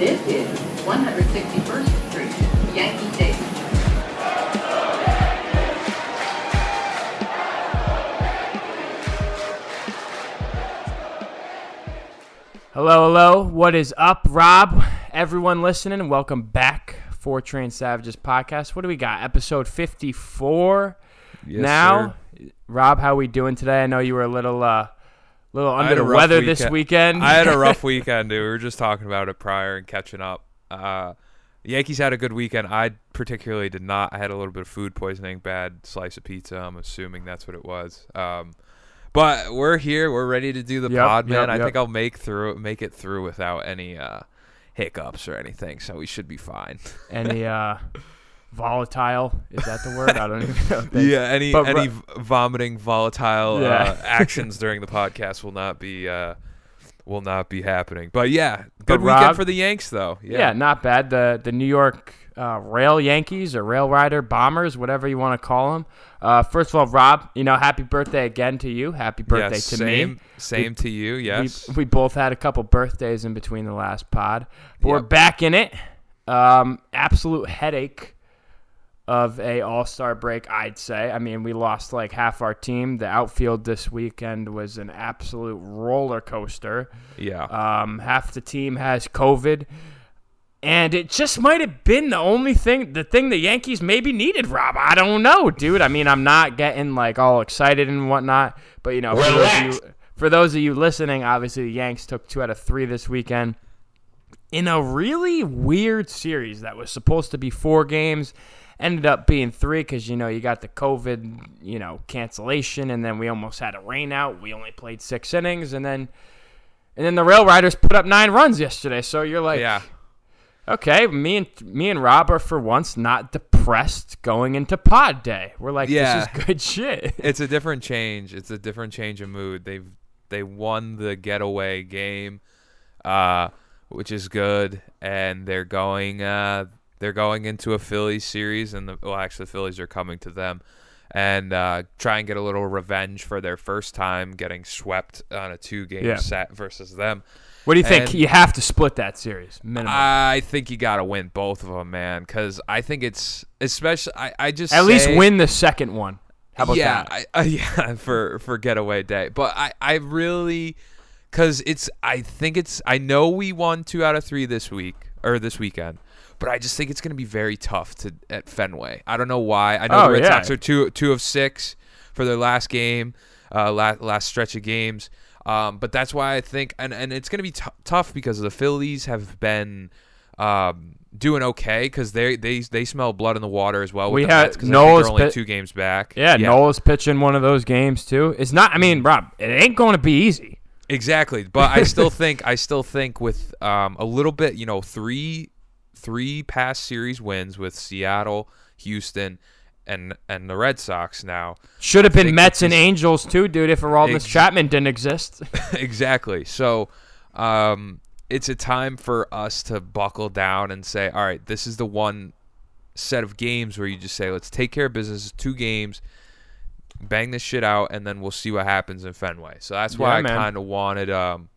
This is 161st Street, Yankee Stadium. Hello, hello. What is up, Rob? Everyone listening, welcome back for Train Savages podcast. What do we got? Episode 54 Yes, now. sir. Rob, how we doing today? I know you were a little uh little under the weather this weekend. weekend. I had a rough weekend, dude. We were just talking about it prior and catching up. Uh, Yankees had a good weekend. I particularly did not. I had a little bit of food poisoning, bad slice of pizza. I'm assuming that's what it was. Um, but we're here. We're ready to do the Yep, pod, man. yep, I yep. think I'll make through make it through without any uh, hiccups or anything. So we should be fine. Any uh volatile? Is that the word? I don't even know. Yeah. Any but any vomiting, volatile Yeah. uh, actions during the podcast will not be. Uh, Will not be happening, but yeah, But good weekend Rob- for the Yanks, though. Yeah. not bad. The the New York uh, Rail Yankees or Rail Rider Bombers, whatever you want to call them. Uh, first of all, Rob, you know, happy birthday again to you. Happy birthday yes, to same, me. Same to you. Yes. We, we both had a couple birthdays in between the last pod. But we're back in it. Um, absolute headache of a all-star break, I'd say. I mean, we lost like half our team. The outfield this weekend was an absolute roller coaster. yeah. Um, half the team has COVID. And it just might have been the only thing, the thing the Yankees maybe needed, Rob. I don't know, dude. I mean, I'm not getting like all excited and whatnot, but you know, for those, of you, for those of you listening, obviously the Yanks took two out of three this weekend in a really weird series that was supposed to be four games. Ended up being three because you know you got the COVID, you know, cancellation, and then we almost had a rain out. We only played six innings, and then and then the Rail Riders put up nine runs yesterday. So you're like, yeah. okay, me and me and Rob are for once not depressed going into Pod Day. We're like, Yeah. this is good shit. It's a different change. It's a different change of mood. They've they won the getaway game, uh, which is good, and they're going uh, they're going into a Phillies series, and the, well, actually, the Phillies are coming to them, and uh, try and get a little revenge for their first time getting swept on a two game Yeah. set versus them. What do you think? You have to split that series minimum. I think you got to win both of them, man, because I think it's especially I, I just At least win the second one. How about yeah, that? I, uh, yeah, for for getaway day. But I I really cuz it's I think it's I know we won 2 out of 3 this week or this weekend. But I just think it's going to be very tough to at Fenway. I don't know why. I know Oh, the Red yeah. Sox are 2 2 of 6 for their last game, uh last, last stretch of games. Um, but that's why I think and and it's going to be t- tough because the Phillies have been um, doing okay because they they they smell blood in the water as well. We had Mets 'cause I think Noah's only pit- two games back. yeah, Noah's pitching one of those games too. It's not. I Mm. mean, Rob, it ain't going to be easy. Exactly, but I still think I still think with um, a little bit, you know, three three past series wins with Seattle, Houston, and and the Red Sox now. Should have been Mets and Angels too, dude. If Aroldis Ex- Chapman didn't exist. exactly. So, um, it's a time for us to buckle down and say, all right, this is the one set of games where you just say, let's take care of business. Two games, bang this shit out, and then we'll see what happens in Fenway. So that's why Yeah, I kind of wanted, um,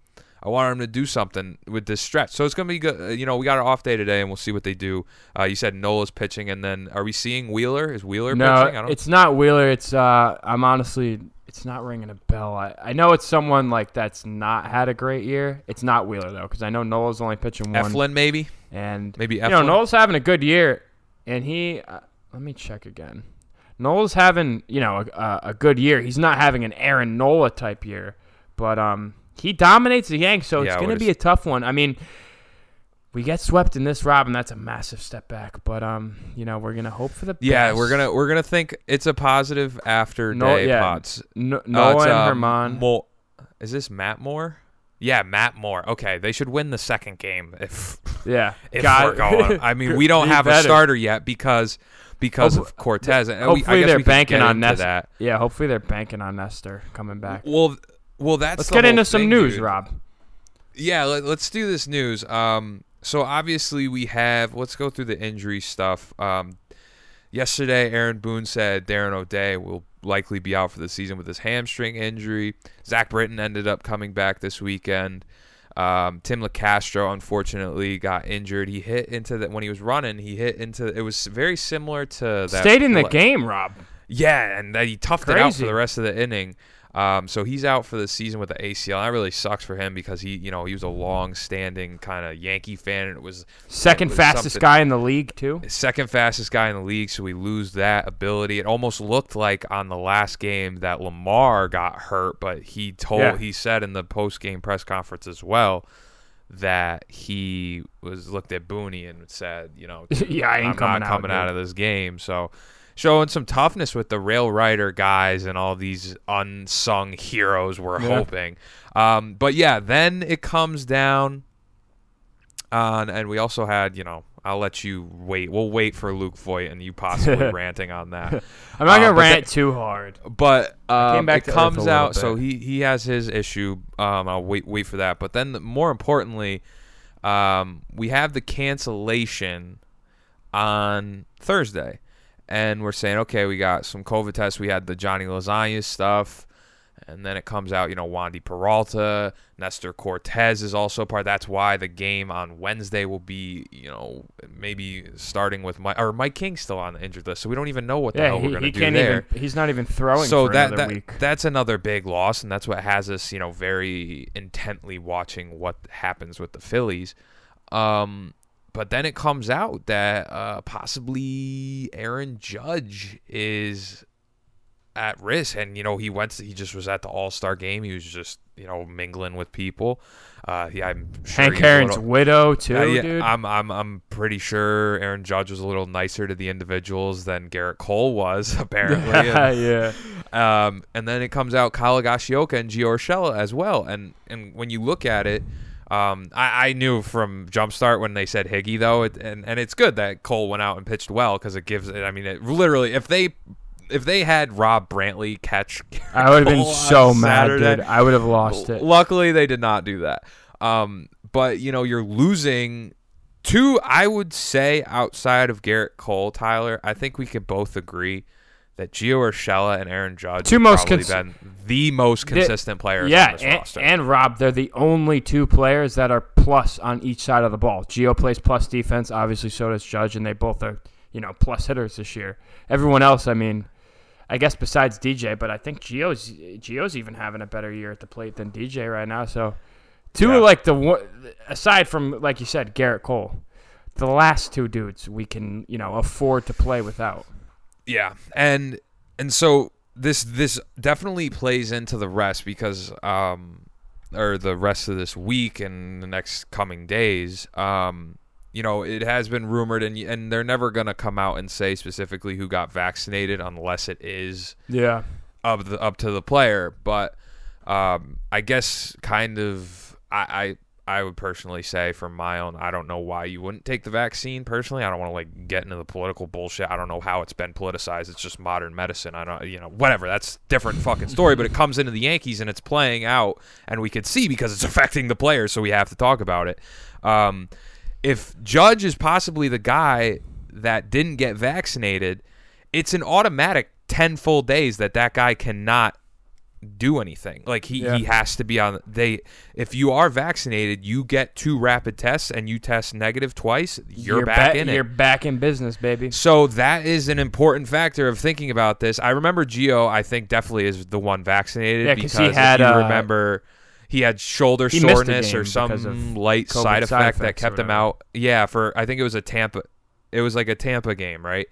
I wanted them to do something with this stretch. So it's gonna be good. uh, You know, we got an off day today, and we'll see what they do. Uh, you said Nola's pitching, and then are we seeing Wheeler? Is Wheeler no, pitching? I it's not Wheeler. It's uh, I'm honestly, it's not ringing a bell. I, I know it's someone like that's not had a great year. It's not Wheeler though, because I know Nola's only pitching one. Eflin maybe. and Maybe you know Nola's having a good year, and he. Uh, let me check again. Nola's having you know a, a good year. He's not having an Aaron Nola type year, but um he dominates the Yanks, so it's going to be a tough one. I mean. We get swept in this, Rob, and that's a massive step back. But um, you know, we're gonna hope for the Yeah, best. we're gonna we're gonna think it's a positive after No- day yeah. no, Noah and uh, Germán. Mo- is this Matt Moore? Yeah, Matt Moore. Okay, they should win the second game if yeah, if God- we're going. I mean, we don't have a starter yet because because Hope- of Cortes. And I Hopefully they're we banking on Nestor. that. Yeah, hopefully they're banking on Nestor coming back. Well, well, that's Let's get into some thing, news, dude. Rob. Yeah, let, us do this news. Um, so obviously we have. Let's go through the injury stuff. Um, yesterday, Aaron Boone said Darren O'Day will likely be out for the season with his hamstring injury. Zach Britton ended up coming back this weekend. Um, Tim Locastro unfortunately got injured. He hit into that when he was running. He hit into it was very similar to that. Stayed in the game, Rob. Yeah, and that he toughed it out for the rest of the inning. Um, so he's out for the season with the ACL. That really sucks for him because he, you know, he was a long-standing kind of Yankee fan, and it was Second it was fastest something- guy in the league too. second fastest guy in the league, so we lose that ability. It almost looked like on the last game that LaMarre got hurt, but he told Yeah. he said in the post game press conference as well that he was looked at Booney and said, you know, yeah, I ain't I'm coming out. coming out of this game. So showing some toughness with the rail rider guys and all these unsung heroes we're Yeah. hoping. Um, but yeah, then it comes down on, and we also had, you know, I'll let you wait. We'll wait for Luke Voit and you possibly ranting on that. I'm not Uh, gonna but rant that- too hard. But um, it comes out, so he he has his issue. Um, I'll wait wait for that. But then more importantly, um, we have the cancellation on Thursday, and we're saying okay, we got some COVID tests. We had the Johnny Lasagna stuff. And then it comes out, you know, Wandy Peralta, Nestor Cortes is also part. That's why the game on Wednesday will be, you know, maybe starting with Mike or Mike King still on the injured list. So we don't even know what the Yeah, hell we're he, going to he do can't there even. He's not even throwing so for that, that week. that's another big loss, and that's what has us, you know, very intently watching what happens with the Phillies. Um, but then it comes out that uh, possibly Aaron Judge is at risk, and you know he went. To, he just was at the All Star game. He was just you know mingling with people. Uh, yeah, I'm sure Hank Aaron's little- widow too, uh, yeah, dude. I'm I'm I'm pretty sure Aaron Judge was a little nicer to the individuals than Gerrit Cole was apparently. And- yeah. um, and then it comes out Kyle Gashioka and Gio Urshela as well. And and when you look at it, um, I, I knew from Jumpstart when they said Higgy though, it, and and it's good that Cole went out and pitched well because it gives it. I mean, it literally if they if they had Rob Brantly catch, I would have been so mad, Saturday, dude. I would have lost it. Luckily, they did not do that. Um, but you know, you're losing two. I would say outside of Gerrit Cole, Tyler. I think we could both agree that Gio Urshela and Aaron Judge Two have most probably cons- been the most The- consistent players Yeah, and, and Rob, they're the only two players that are plus on each side of the ball. Gio plays plus defense, obviously. So does Judge, and they both are, you know, plus hitters this year. Everyone else, I mean, I guess besides DJ, but I think Gio's Gio's even having a better year at the plate than DJ right now. So, two Yeah. like the one aside from like you said, Gerrit Cole, the last two dudes we can you know afford to play without. Yeah, and and so this this definitely plays into the rest because um or the rest of this week and the next coming days um you know it has been rumored and and they're never going to come out and say specifically who got vaccinated unless it is Yeah, up the up to the player but um I guess kind of I I I would personally say from my own I don't know why you wouldn't take the vaccine. Personally I don't want to like get into the political bullshit. I don't know how it's been politicized. It's just modern medicine. I don't you know whatever. That's different fucking story but it comes into the Yankees and it's playing out and we could see because it's affecting the players so we have to talk about it. Um if Judge is possibly the guy that didn't get vaccinated it's an automatic 10 full days that that guy cannot do anything. Like he, Yeah. he has to be on they if you are vaccinated, you get two rapid tests and you test negative twice, you're, back ba- in You're it. back in business, baby. So that is an important factor of thinking about this. I remember Gio, I think definitely is the one vaccinated Yeah, 'cause because he had, you uh, remember he had shoulder he soreness or some light COVID side side effect that kept him out. Yeah, for I think it was a Tampa it was like a Tampa game, right?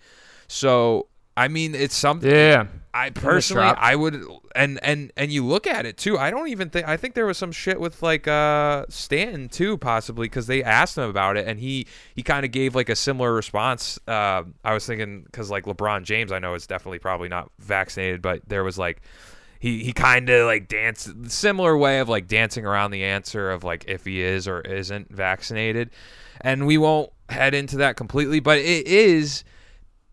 So I mean, it's something. Yeah. I personally. I would, and and and you look at it too. I don't even think. I think there was some shit with like uh Stanton too, possibly because they asked him about it, and he he kind of gave like a similar response. Uh, I was thinking because like LeBron James, I know is definitely probably not vaccinated, but there was like. He, he kind of like danced similar way of like dancing around the answer of like if he is or isn't vaccinated and we won't head into that completely but it is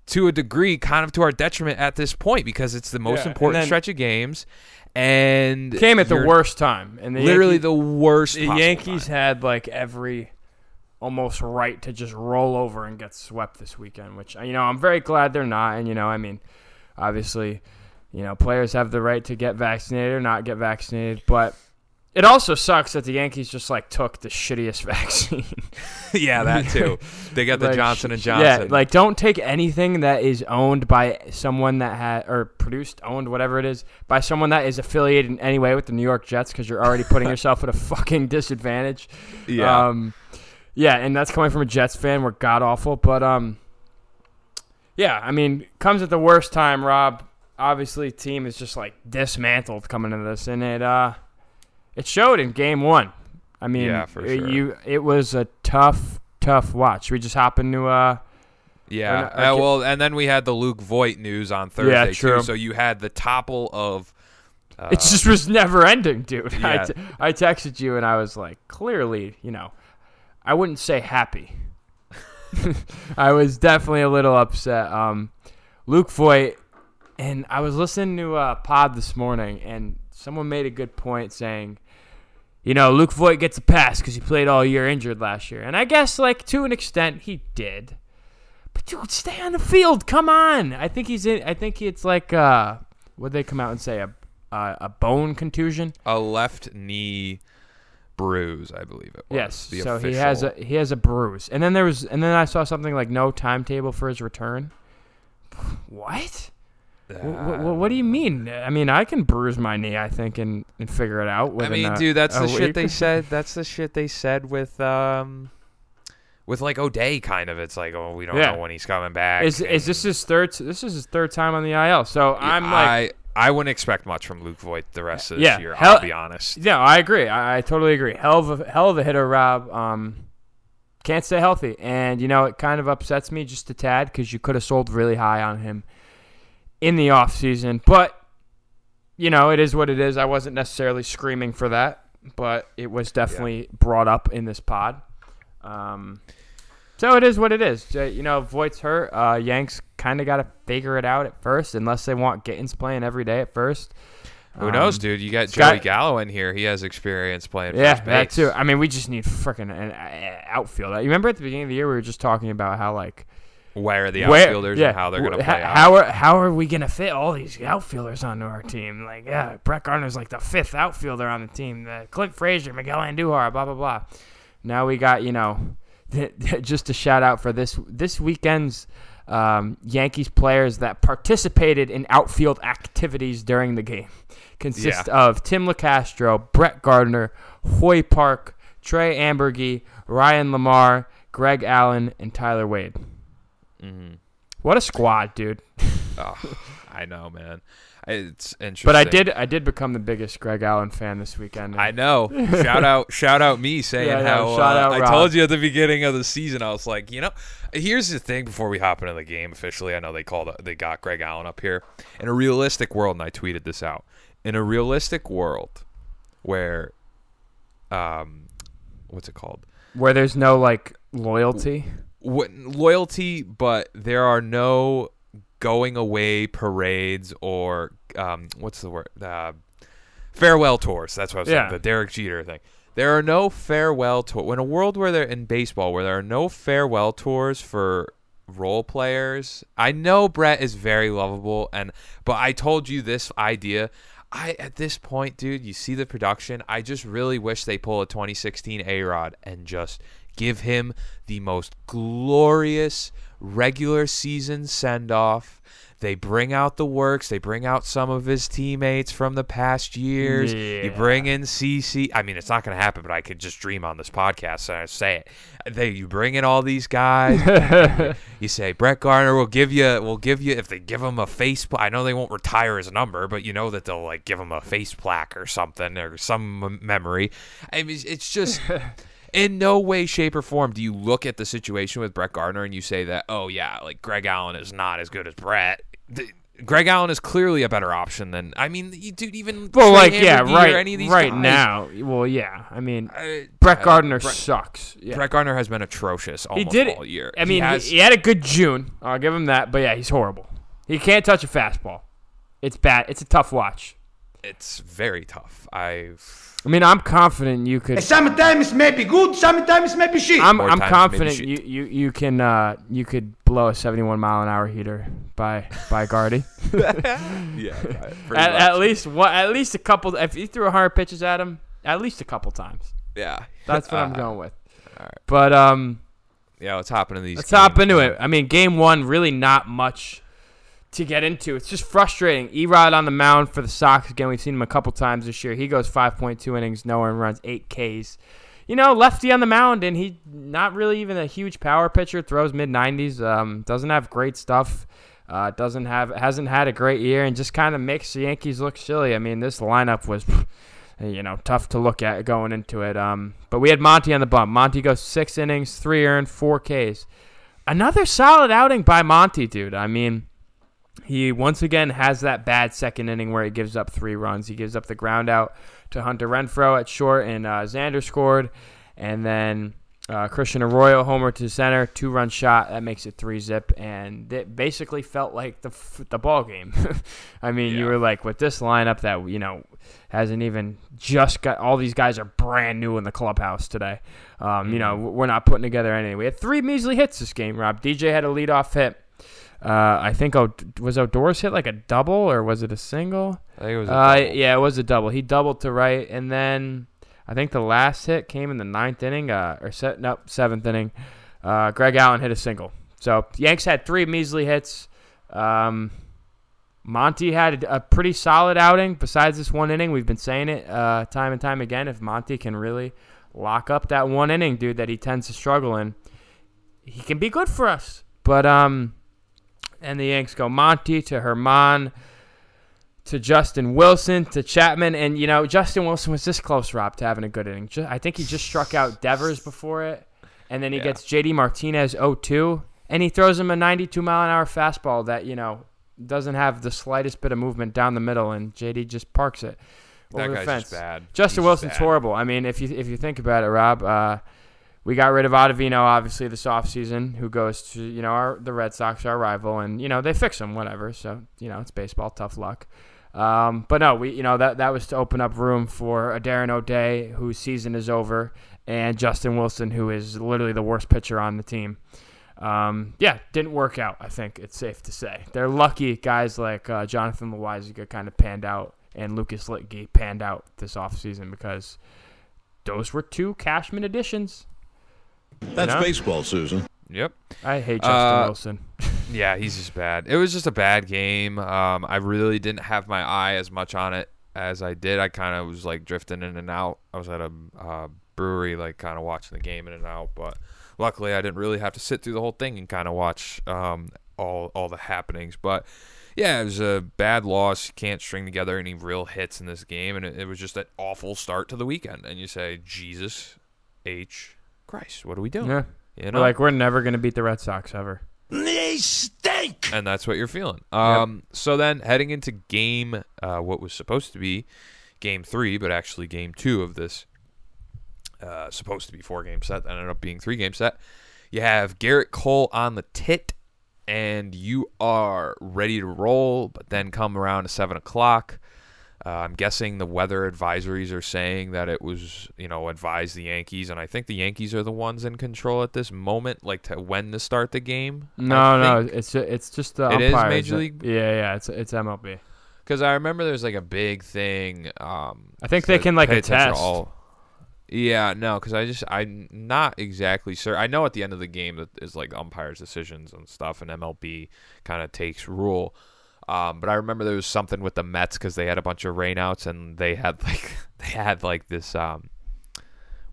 to a degree kind of to our detriment at this point because it's the most Yeah, important stretch of games and Came at the worst time. And the literally Yankees, the worst the Yankees time. had like every almost right to just roll over and get swept this weekend, which you know I'm very glad they're not. And you know, I mean, obviously, you know, players have the right to get vaccinated or not get vaccinated, but It also sucks that the Yankees just like took the shittiest vaccine. yeah, that too. They got the Like, Johnson and Johnson. Yeah, like don't take anything that is owned by someone that had or produced, owned, whatever it is, by someone that is affiliated in any way with the New York Jets because you're already putting yourself at a fucking disadvantage. yeah. Um, yeah, and that's coming from a Jets fan. We're god awful, but um, yeah, I mean, comes at the worst time. Rob, obviously, team is just like dismantled coming into this, and it uh, it showed in game one. I mean, Yeah, for it- sure. you it was a tough, tough watch. We just hop into uh, Yeah. Uh, well, and then we had the Luke Voit news on Thursday Yeah, too. true. So you had the topple of. Uh, it just was never ending, dude. I, yeah. t- I texted you and I was like, clearly, you know, I wouldn't say happy. I was definitely a little upset. Um, Luke Voit, and I was listening to uh, Pod this morning, and someone made a good point saying, you know, Luke Voit gets a pass because he played all year injured last year, and I guess like to an extent he did. But dude, stay on the field. Come on. I think he's in. I think it's like uh, what they come out and say a uh, a bone contusion. a left knee bruise, I believe it was. Yes. the So he has a he has a bruise, and then there was and then I saw something like no timetable for his return. What? What, what, what do you mean? I mean, I can bruise my knee, I think, and, and figure it out. I mean, a- dude, that's the shit they said. That's the shit they said with um, with like O'Day. Kind of, it's like, oh, we don't Yeah. know when he's coming back. Is is this his third? This is his third time on the IL. So I'm like, I I wouldn't expect much from Luke Voit the rest of this Yeah, year. hell- I'll be honest. yeah, I agree. I, I totally agree. Hell of a hell of a hitter, Rob. Um, can't stay healthy, and you know it kind of upsets me just a tad because you could have sold really high on him in the off season, but you know it is what it is. I wasn't necessarily screaming for that, but it was definitely brought up in this pod. Um, so it is what it is. You know, Voit's hurt. Uh, Yanks kind of got to figure it out at first, unless they want Gittens playing every day at first. Who knows, Um, dude? You got Scott- Joey Gallo in here. He has experience playing Yeah, first that too. I mean, we just need freaking an outfield. You remember at the beginning of the year we were just talking about how like Where are the where- outfielders yeah, and how they're going to play how, out. How are how are we gonna fit all these outfielders onto our team? Like, yeah, Brett Gardner's like the fifth outfielder on the team. The Clint Frazier, Miguel Andujar, blah blah blah. Now we got you know, just a shout out for this this weekend's um, Yankees players that participated in outfield activities during the game. Consist Yeah. of Tim Locastro, Brett Gardner, Hoy Park, Trey Amburgey, Ryan LaMarre, Greg Allen, and Tyler Wade. Hmm What a squad, dude. Oh, I know, man. It's interesting. But I did I did become the biggest Greg Allen fan this weekend. I know. shout out, shout out me saying Yeah, yeah, how shout uh, out I told you at the beginning of the season. I was like, you know, here's the thing. Before we hop into the game officially, I know they called they got Greg Allen up here. In a realistic world, and I tweeted this out. In a realistic world, where, um, what's it called? Where there's no like loyalty. What loyalty, but there are no going away parades or um, what's the word? Uh, farewell tours. That's what I was Yeah. saying. The Derek Jeter thing. There are no farewell tour. When a world where they're in baseball, where there are no farewell tours for role players. I know Brett is very lovable, and but I told you this idea. I at this point, dude, you see the production. I just really wish they pull a 2016 A Rod and just give him the most glorious regular season send off. They bring out the works. They bring out some of his teammates from the past years. You bring in CC. I mean, it's not going to happen, but I could just dream on this podcast and I say it. They, you bring in all these guys. you say Brett Garner will give you. Will give you if they give him a face. Pla- I know they won't retire his number, but you know that they'll like give him a face plaque or something or some m- memory. I mean, it's just. In no way, shape, or form do you look at the situation with Brett Gardner and you say that, oh yeah, like Greg Allen is not as good as Brett. The- Greg Allen is clearly a better option than I mean, you dude. Even well, Trey like yeah, right, any of these right guys. now. Well, yeah. I mean, Uh, Brett uh, Gardner Brett, sucks. Yeah. Brett Gardner has been atrocious he did all year. I mean, he he, has, he had a good June. I'll give him that. But yeah, he's horrible. He can't touch a fastball. It's bad. It's a tough watch. It's very tough. I I mean, I'm confident you could. Sometimes maybe good, sometimes maybe shit. I'm, More I'm times confident maybe you, you, you can uh, you could blow a 71 mile an hour heater by by Guardy. yeah, at, at least one, at least a couple. If you threw 100 pitches at him, at least a couple times. Yeah, That's what I'm Uh, going with. all right. But um, Yeah, let's hop into these. let's hop into it. I mean, game one, really not much to get into. It's just frustrating. Erod on the mound for the Sox again. We've seen him a couple times this year. He goes 5.2 innings, no earned runs, eight Ks. You know, lefty on the mound, and he not really even a huge power pitcher. Throws mid 90s. Um, doesn't have great stuff. Uh, doesn't have hasn't had a great year, and just kind of makes the Yankees look silly. I mean, this lineup was. You know, tough to look at going into it. Um, but we had Monty on the bump. Monty goes six innings, three earned, four Ks. Another solid outing by Monty, dude. I mean, he once again has that bad second inning where he gives up three runs. He gives up the ground out to Hunter Renfroe at short, and uh, Xander scored. And then uh, Christian Arroyo homer to center, two run shot that makes it three zip, and it basically felt like the f- the ball game. I mean, you were like with this lineup that you know hasn't even just got all these guys are brand new in the clubhouse today. Um, You know, we're not putting together anything. We had three measly hits this game. Rob DJ had a leadoff hit. Uh, I think o- was outdoors hit like a double or was it a single? I think it was. A Uh, yeah, it was a double. He doubled to right, and then I think the last hit came in the ninth inning, uh, or set, nope, seventh inning. Uh, Greg Allen hit a single. So Yanks had three measly hits. Um, Monty had a pretty solid outing. Besides this one inning, we've been saying it uh, time and time again. If Monty can really lock up that one inning, dude, that he tends to struggle in, he can be good for us. But um, and the Yanks go Monty to Germán to Justin Wilson to Chapman, and you know Justin Wilson was this close, Rob, to having a good inning. Ju- I think he just struck out Devers before it, and then he Yeah. gets JD Martinez 0-2, and he throws him a 92 mile an hour fastball that you know doesn't have the slightest bit of movement down the middle, and JD just parks it over that the fence. just bad. Justin He's Wilson's bad. horrible. I mean, if you if you think about it, Rob, uh, we got rid of Ottavino obviously this offseason, who goes to you know our the Red Sox, our rival, and you know they fix him, whatever. So you know it's baseball, tough luck. Um, but no, we you know that that was to open up room for a Darren O'Day whose season is over, and Justin Wilson, who is literally the worst pitcher on the team. Um, yeah, didn't work out. I think it's safe to say they're lucky guys like uh, Jonathan Loaisiga kind of panned out, and Lucas Luetge panned out this offseason because those were two Cashman additions. That's know? baseball, Susan. Yep. I hate Justin Uh, Wilson. Yeah, he's just bad. It was just a bad game. Um, I really didn't have my eye as much on it as I did. I kind of was like drifting in and out. I was at a uh, brewery, like kind of watching the game in and out. But luckily, I didn't really have to sit through the whole thing and kind of watch um, all all the happenings. But yeah, it was a bad loss. You can't string together any real hits in this game, and it, it was just an awful start to the weekend. And you say, Jesus H Christ, what are we doing? Yeah, You know, like we're never gonna beat the Red Sox ever. They stink. and that's what you're feeling. Um, so then heading into game, uh, what was supposed to be game three, but actually game two of this uh, supposed to be four game set that ended up being three game set. You have Gerrit Cole on the tit, and you are ready to roll. But then come around to seven o'clock. Uh, I'm guessing the weather advisories are saying that it was, you know, advise the Yankees, and I think the Yankees are the ones in control at this moment, like to when to start the game. No, no, it's it's just the It is Major that- League? Yeah, yeah, it's it's MLB. Because I remember there's like a big thing. Um, I think they can, like, attest. all- Yeah, no, because I just I'm not exactly sure. I know at the end of the game that is like umpires' decisions and stuff, and MLB kind of takes rule. Um, but I remember there was something with the Mets because they had a bunch of rainouts and they had like they had like this um,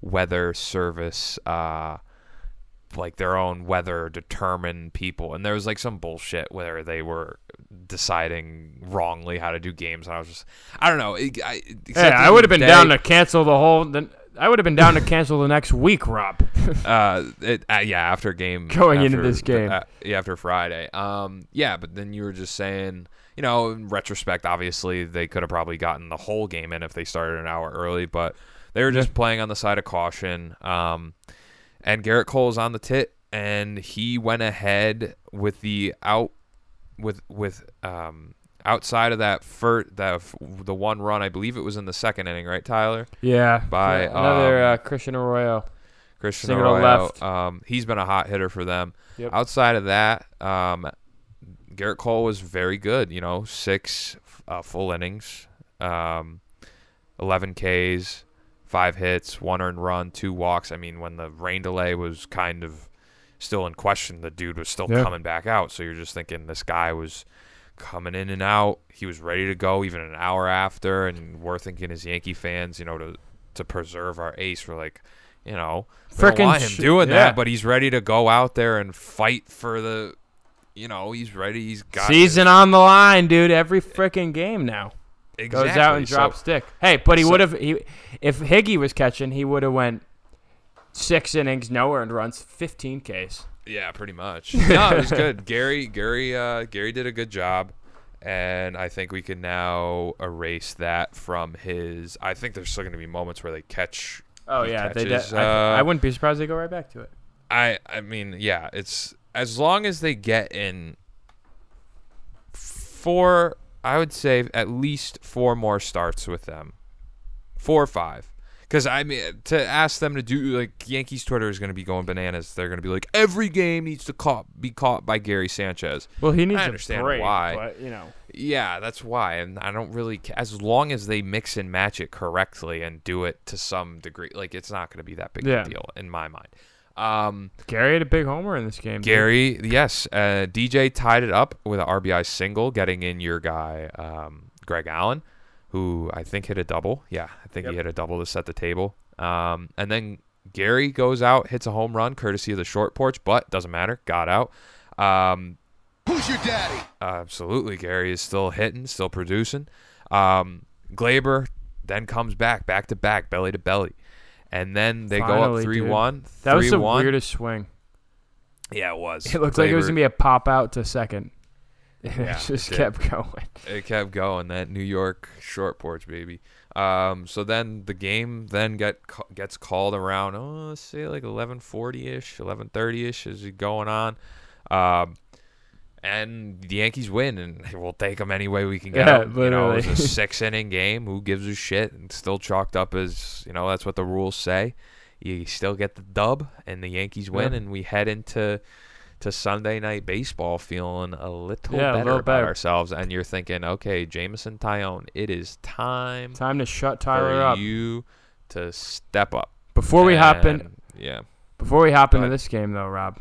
weather service uh, like their own weather determined people and there was like some bullshit where they were deciding wrongly how to do games and i was just i don't know I, Yeah, I would have been down to cancel the whole. The, I would have been down to cancel the next week, Rob. uh, it, uh yeah after game Going into this game. uh, yeah after friday um yeah but then you were just saying you know in retrospect obviously they could have probably gotten the whole game in if they started an hour early but they were just playing on the side of caution um and gerrit Cole is on the tit and he went ahead with the out with with um outside of that first that f- the one run i believe it was in the second inning right tyler Yeah, By, yeah, another um, uh, Christian Arroyo. Christian Single Arroyo. left. Um, he's been a hot hitter for them. Yep. Outside of that, um, Gerrit Cole was very good. You know, six uh, full innings, um, 11 Ks, five hits, one earned run, two walks. I mean, when the rain delay was kind of still in question, the dude was still coming back out. So you're just thinking this guy was coming in and out. He was ready to go even an hour after, and we're thinking as Yankee fans, you know, to to preserve our ace, we're like, you know, don't want him sh- doing yeah. that, but he's ready to go out there and fight for the, you know, he's ready. He's got Season on the line, dude. Every freaking game now this. goes out and So- drops stick. Hey, but he so- would have. He if Higgy was catching, he would have went six innings, no earned runs, fifteen Ks. Yeah, pretty much. no, it was good. Gary, Gary, uh, Gary did a good job, and I think we can now erase that from his. I think there's still going to be moments where they catch. Oh he yeah, they catches, did. I, uh, I wouldn't be surprised they go right back to it. I, I mean, yeah, it's as long as they get in four. I would say at least four more starts with them, four or five. Because I mean, to ask them to do like Yankees Twitter is going to be going bananas. They're going to be like, every game needs to caught, be caught by Gary Sanchez. Well, he needs I a understand break, why. but you know. Yeah, that's why, and I don't really. As long as they mix and match it correctly and do it to some degree, like it's not going to be that big Yeah. of a deal in my mind. Um, Gary had a big homer in this game. dude. Gary, yes, uh, DJ tied it up with an RBI single, getting in your guy um, Greg Allen, who I think hit a double. Yeah, I think he hit a double to set the table. Um, and then Gary goes out, hits a home run, courtesy of the short porch, but doesn't matter, got out. Um, Who's your daddy? Absolutely, Gary is still hitting, still producing. Um, Gleyber then comes back, back to back, belly to belly, and then they go up three dude. one. That was the weirdest swing. Yeah, it was. It looked like it was gonna be a pop out to second. And Yeah, it just it kept going. it kept going. That New York short porch baby. Um, so then the game then get gets called around. Oh, let's say like eleven forty ish, eleven thirty ish is going on. Um, and the Yankees win, and we'll take them any way we can get Yeah, 'em. You know, it was a six inning game. Who gives a shit? And still chalked up as you know that's what the rules say. You still get the dub, and the Yankees win, Yeah. and we head into to Sunday night baseball feeling a little Yeah, a better little about better. ourselves. And you're thinking, okay, Jameson Taillon, it is time, Time to shut Tyler up. you to step up. Before we hop in, yeah, before we hop Go into this game though, Rob,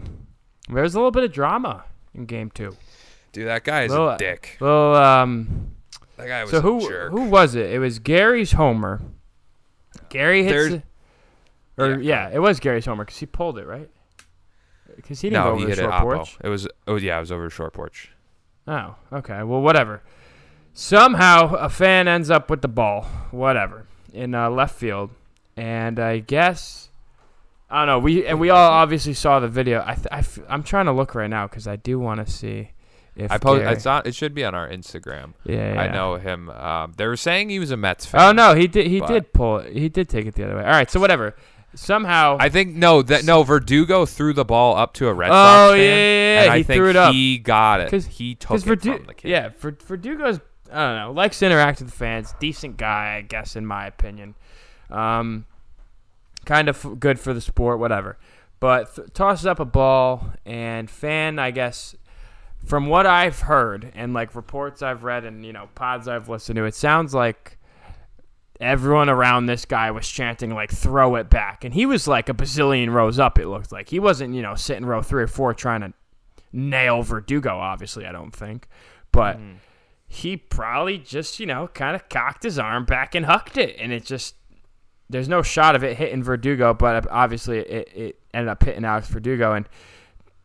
there's a little bit of drama in game two. dude, that guy is Well, a dick. Well, um, That guy was so a who jerk. who was it? It was Gary's homer. Gary hits, There's- or Yeah, yeah, it was Gary's homer because he pulled it right. Because he didn't go over he the short porch. It was oh yeah, it was over a short porch. Oh, okay. Well, whatever. Somehow a fan ends up with the ball, whatever, in uh, left field, and I guess I don't know. We and we all obviously saw the video. I, th- I f- I'm trying to look right now because I do want to see if I post. Gary- It's on. It should be on our Instagram. yeah, yeah. I know him. Um, they were saying he was a Mets fan. Oh no, he did. He but- did pull it. He did take it the other way. All right, so whatever. Somehow, I think no, that no Verdugo threw the ball up to a Red Oh, Sox fan. yeah, yeah, yeah, and I he think threw it up. He got it. 'Cause- he took because it Verdu- from the kid. yeah, Ver- Verdugo's I don't know likes to interact with the fans. Decent guy, I guess, in my opinion. Um, kind of f- good for the sport, whatever. But th- tosses up a ball, and fan, I guess, from what I've heard and like reports I've read and you know pods I've listened to, it sounds like everyone around this guy was chanting like throw it back. And he was like a bazillion rows up it looked like. He wasn't you know sitting row three or four trying to nail verdugo obviously i don't think. But mm-hmm. he probably just you know kind of cocked his arm back and hucked it. And it just there's no shot of it hitting verdugo but obviously it, it ended up hitting alex verdugo and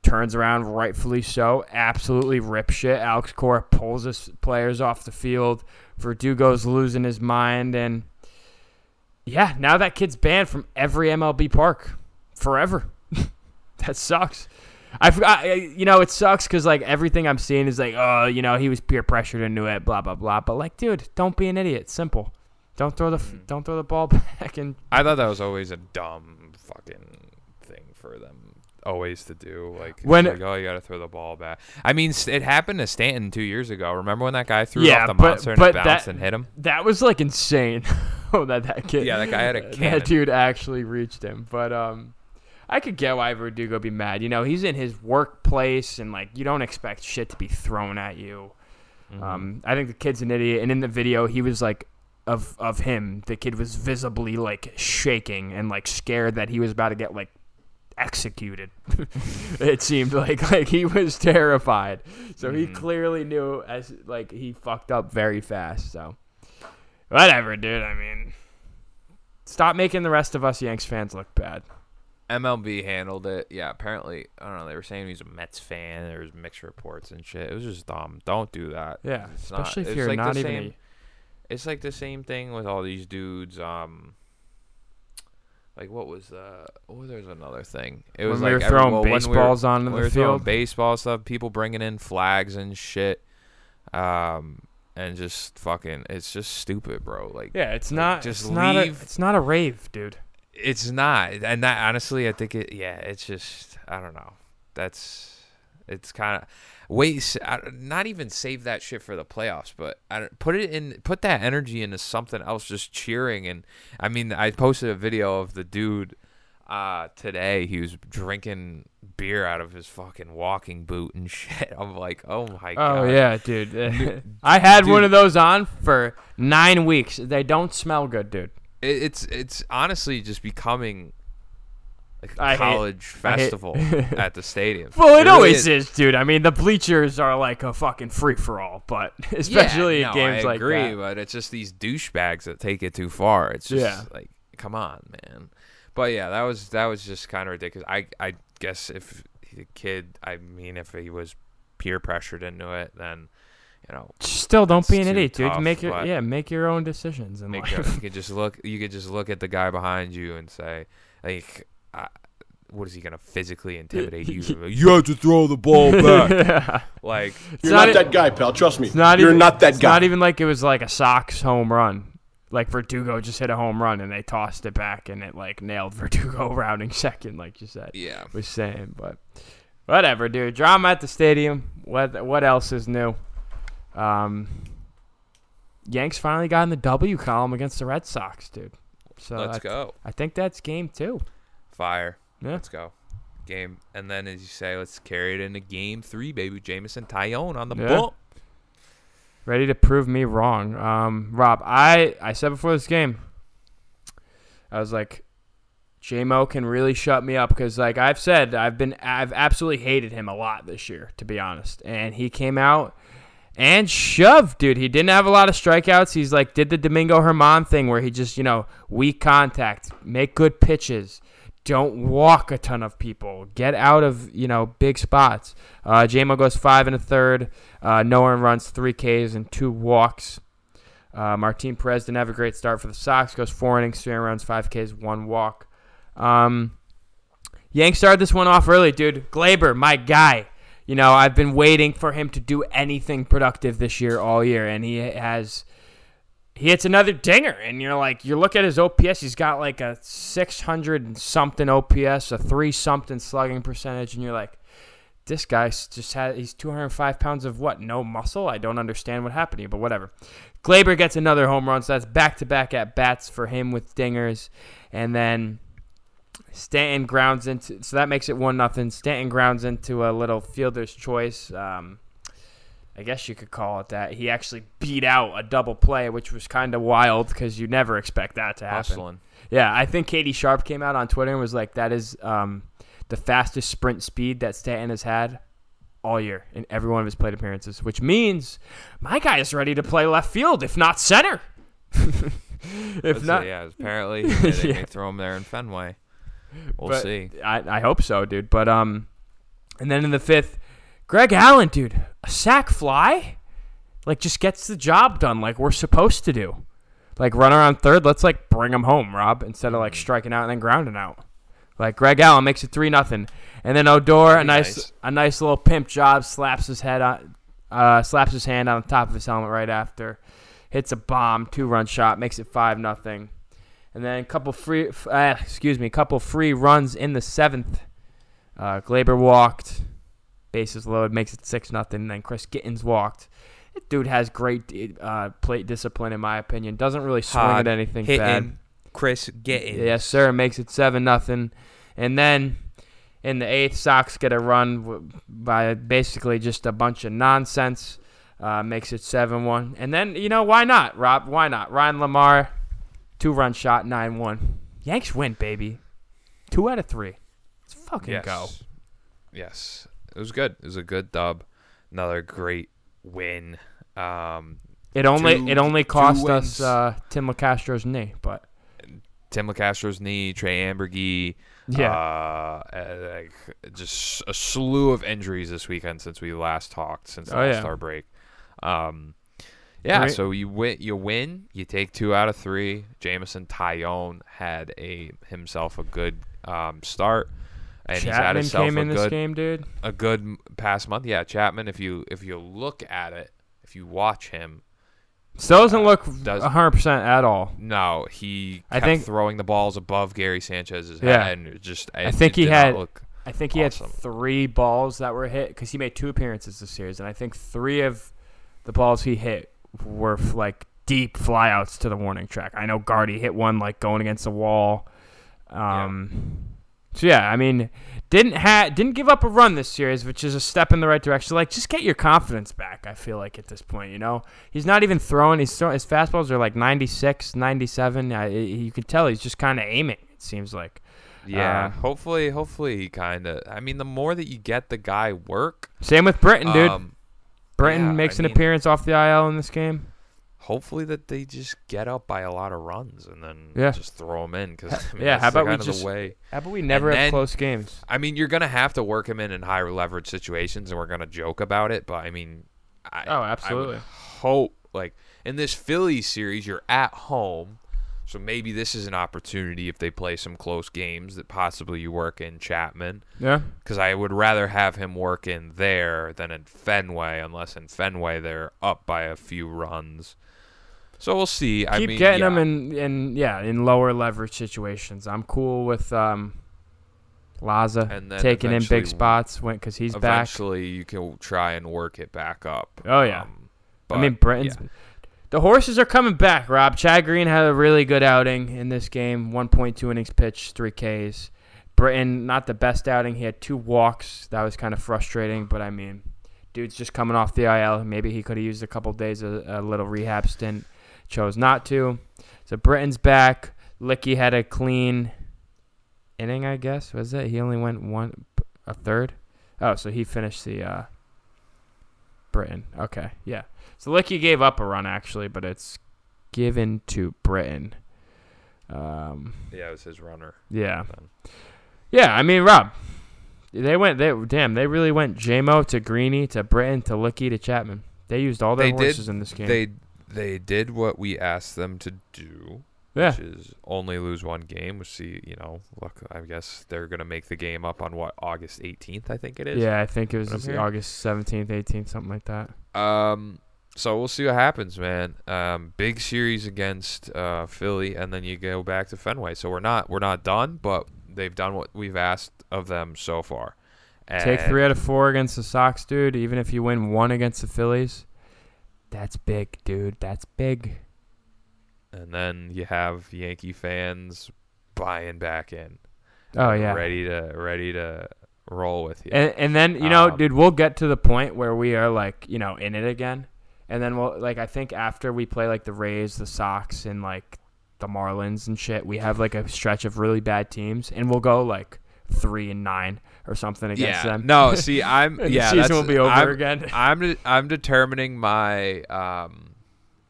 turns around rightfully so absolutely rip shit. Alex cora pulls his players off the field. Verdugo's losing his mind and yeah now that kid's banned from every mlb park forever that sucks I forgot, I- you know, it sucks because like everything I'm seeing is like, oh, you know, he was peer pressured into it, blah blah blah. But like, dude, don't be an idiot. Simple. Don't throw the f mm. don't throw the ball back and I thought that was always a dumb fucking thing for them always to do. Like, When- like, oh, you got to throw the ball back. I mean, it happened to Stanton two years ago. Remember when that guy threw Yeah, off the but- monster and but it bounced that- and hit him? that was like insane. oh, that that kid. Yeah, that guy had a cannon. That dude actually reached him, but um, I could get why Verdugo be mad. You know, he's in his workplace and like you don't expect shit to be thrown at you. Mm-hmm. Um, I think the kid's an idiot, and in the video he was like of of him, the kid was visibly like shaking and like scared that he was about to get like executed. it seemed like like he was terrified. So he clearly knew as like he fucked up very fast. So whatever, dude. I mean, stop making the rest of us Yanks fans look bad. MLB handled it. Yeah, apparently, I don't know. They were saying he's a Mets fan. There was mixed reports and shit. It was just dumb. Don't do that. Yeah, It's not- especially if it's you're like not even. same- It's like the same thing with all these dudes. Um, like what was uh? Oh, there's another thing. It when was we like were every- throwing well, when we were- baseballs onto we the were field. baseball stuff. People bringing in flags and shit. Um, and just fucking, it's just stupid, bro. Like, yeah, it's not. just it's not a, leave. It's not a rave, dude. it's not and that honestly i think it yeah it's just i don't know that's it's kind of wait not even save that shit for the playoffs but I, put it in put that energy into something else just cheering and i mean i posted a video of the dude uh today he was drinking beer out of his fucking walking boot and shit i'm like oh my god Oh yeah, dude. I had one of those on for nine weeks. They don't smell good, dude. it's it's honestly just becoming like I college hate- festival at the stadium Well, it, really always is. dude. I mean, the bleachers are like a fucking free for all, but especially yeah, no, games I like agree, that. but it's just these douchebags that take it too far. It's just Yeah. like, come on, man. But yeah, that was that was just kind of ridiculous. I I guess if the kid, I mean, if he was peer pressured into it, then you know, Still, don't be an idiot, dude. Make your yeah, make your own decisions in make life. a, you could just look. You could just look at the guy behind you and say, like, what is he gonna physically intimidate you? You have to throw the ball back. yeah. like, You're not not, e- that guy, pal. Trust me. It's not You're even, not that it's guy. Not even like it was like a Sox home run. Like Verdugo just hit a home run and they tossed it back and it like nailed Verdugo rounding second, like you said. yeah, Was saying, but whatever, dude. Drama at the stadium. What what else is new? Um, Yanks finally got in the W column against the Red Sox, dude. So let's I, go. I think that's game two. Fire. Yeah. Let's go. Game. And then, as you say, let's carry it into game three, baby. Jameson Taillon on the Yeah. ball. ready to prove me wrong. Um, Rob, I I said before this game, I was like, JMO can really shut me up because, like I've said, I've been I've absolutely hated him a lot this year, to be honest. And he came out and shoved, dude. He didn't have a lot of strikeouts. He's like did the Domingo Germán thing where he just you know weak contact, make good pitches. Don't walk a ton of people. Get out of you know big spots. Uh, JMO goes five and a third. Uh, no one runs three Ks and two walks. Uh, Martin Perez didn't have a great start for the Sox. Goes four innings, three runs, five Ks, one walk. Um, Yanks started this one off early, dude. Gleyber, my guy. You know, I've been waiting for him to do anything productive this year all year, and he has. He hits another dinger, and you're like, you look at his OPS. He's got like a 600 something OPS, a three something slugging percentage, and you're like, this guy just had he's 205 pounds of what? No muscle. I don't understand what happened here, but whatever. Gleyber gets another home run, so that's back to back at bats for him with dingers, and then Stanton grounds into so that makes it one nothing. Stanton grounds into a little fielder's choice. Um, I guess you could call it that. He actually beat out a double play, which was kind of wild because you never expect that to happen. Hustling. Yeah, I think Katie Sharp came out on Twitter and was like, "That is um, the fastest sprint speed that Stanton has had all year in every one of his plate appearances." Which means my guy is ready to play left field, if not center. if That's- not, yeah, apparently they, they Yeah. may throw him there in Fenway. We'll But see. I, I hope so, dude. But um, and then in the fifth, Greg Allen, dude, a sac fly, like just gets the job done, like we're supposed to do. Like runner on third, let's like bring him home, Rob, instead of like Mm. striking out and then grounding out. Like Greg Allen makes it three nothing, and then Odor a nice, nice. a nice little pimp job, slaps his head on, uh, slaps his hand on the top of his helmet right after, hits a bomb, two run shot, makes it five nothing, and then a couple free, uh, excuse me, a couple free runs in the seventh. Uh, Glaber walked, bases loaded, makes it six nothing. And then Chris Gittens walked. That dude has great uh, plate discipline, in my opinion. Doesn't really swing Hard at anything hitting. bad. Chris getting. Yes, sir. Makes it seven nothing, and then in the eighth, Sox get a run by basically just a bunch of nonsense. uh, makes it seven one. And then you know why not, Rob? Why not? Ryan LaMarre, two run shot, nine one. Yanks win, baby. Two out of three. Let's fucking yes. go. Yes, it was good. It was a good dub. Another great win. Um, It only Two- it only cost us uh, Tim Locastro's knee, but Tim Locastro's knee, Trey Amburgey. Yeah. Uh, uh, like just a slew of injuries this weekend since we last talked, since the Oh, yeah. All Star break. Um, yeah, so you win, you win, you take two out of three. Jameson Taillon had a himself a good um, start, and Chapman came in this game, dude. a good past month. Yeah, Chapman. If you if you look at it, if you watch him, Still doesn't look does- hundred percent at all. no, he I think- throwing the balls above Gary Sanchez's Yeah. head, and just I think he had- look- I think he Awesome. had three balls that were hit because he made two appearances this series, and I think three of the balls he hit were like deep flyouts to the warning track. I know Gardy hit one like going against the wall. Um, So yeah, I mean, didn't ha- didn't give up a run this series, which is a step in the right direction. Like, just get your confidence back. I feel like at this point, you know, he's not even throwing. He's throw- his fastballs are like 96, 97. I, you can tell he's just kind of aiming. It seems like. Yeah, Um, hopefully, hopefully he kind of. I mean, the more that you get the guy work, Same with Britton, dude. um, Britton yeah, makes I an mean- appearance off the IL in this game. Hopefully that they just get up by a lot of runs and then Yeah. just throw them in because I mean, Yeah, how about we just- way. How about we never And have then- close games? I mean, you're gonna have to work him in in higher leverage situations, and we're gonna joke about it. But I mean, I, Oh, absolutely. hope like in this Phillies series, you're at home, so maybe this is an opportunity if they play some close games that possibly you work in Chapman. Yeah. Because I would rather have him work in there than in Fenway, unless in Fenway they're up by a few runs. So we'll see. I Keep mean, getting yeah. them in, in yeah in lower leverage situations. I'm cool with um, Laza And taking in big spots when because he's back. Eventually, you can try and work it back up. Oh, yeah. Um, I mean, but, Britton's. yeah. The horses are coming back, Rob. Chad Green had a really good outing in this game. 1.2 innings pitched, three Ks. Britton, not the best outing. He had two walks. That was kind of frustrating, but I mean, dude's just coming off the IL. Maybe he could have used a couple days of a little rehab stint. Chose not to. So Britton's back. Licky had a clean inning, I guess. Was it? He only went one, a third. Oh, so he finished the uh, Britton. Okay, yeah. So Licky gave up a run actually, but it's given to Britton. Um, Yeah, it was his runner. yeah, Then. yeah. I mean, Rob, they went. They damn. They really went JMO to Greeny to Britton to Licky to Chapman. They used all their They did- horses in this game. They they did what we asked them to do, yeah, which is only lose one game. Which see, you know, look, I guess they're gonna make the game up on what August 18th, I think it is. yeah. I think it was. August seventeenth, eighteenth, something like that. Um. So we'll see what happens, man. Um, big series against uh, Philly, and then you go back to Fenway. So we're not we're not done, but they've done what we've asked of them so far. Take three out of four against the Sox, dude. Even if you win one against the Phillies, that's big, dude. That's big. and then you have Yankee fans buying back in. Oh yeah. ready to ready to roll with you. And, and then you know, Um, dude, we'll get to the point where we are like, you know, in it again, and then we'll like, I think after we play like the Rays, the Sox, and like the Marlins and shit, we have like a stretch of really bad teams, and we'll go like three and nine or something against yeah, them. no, see, I'm And the season will be over I'm, again. I'm de- I'm determining my um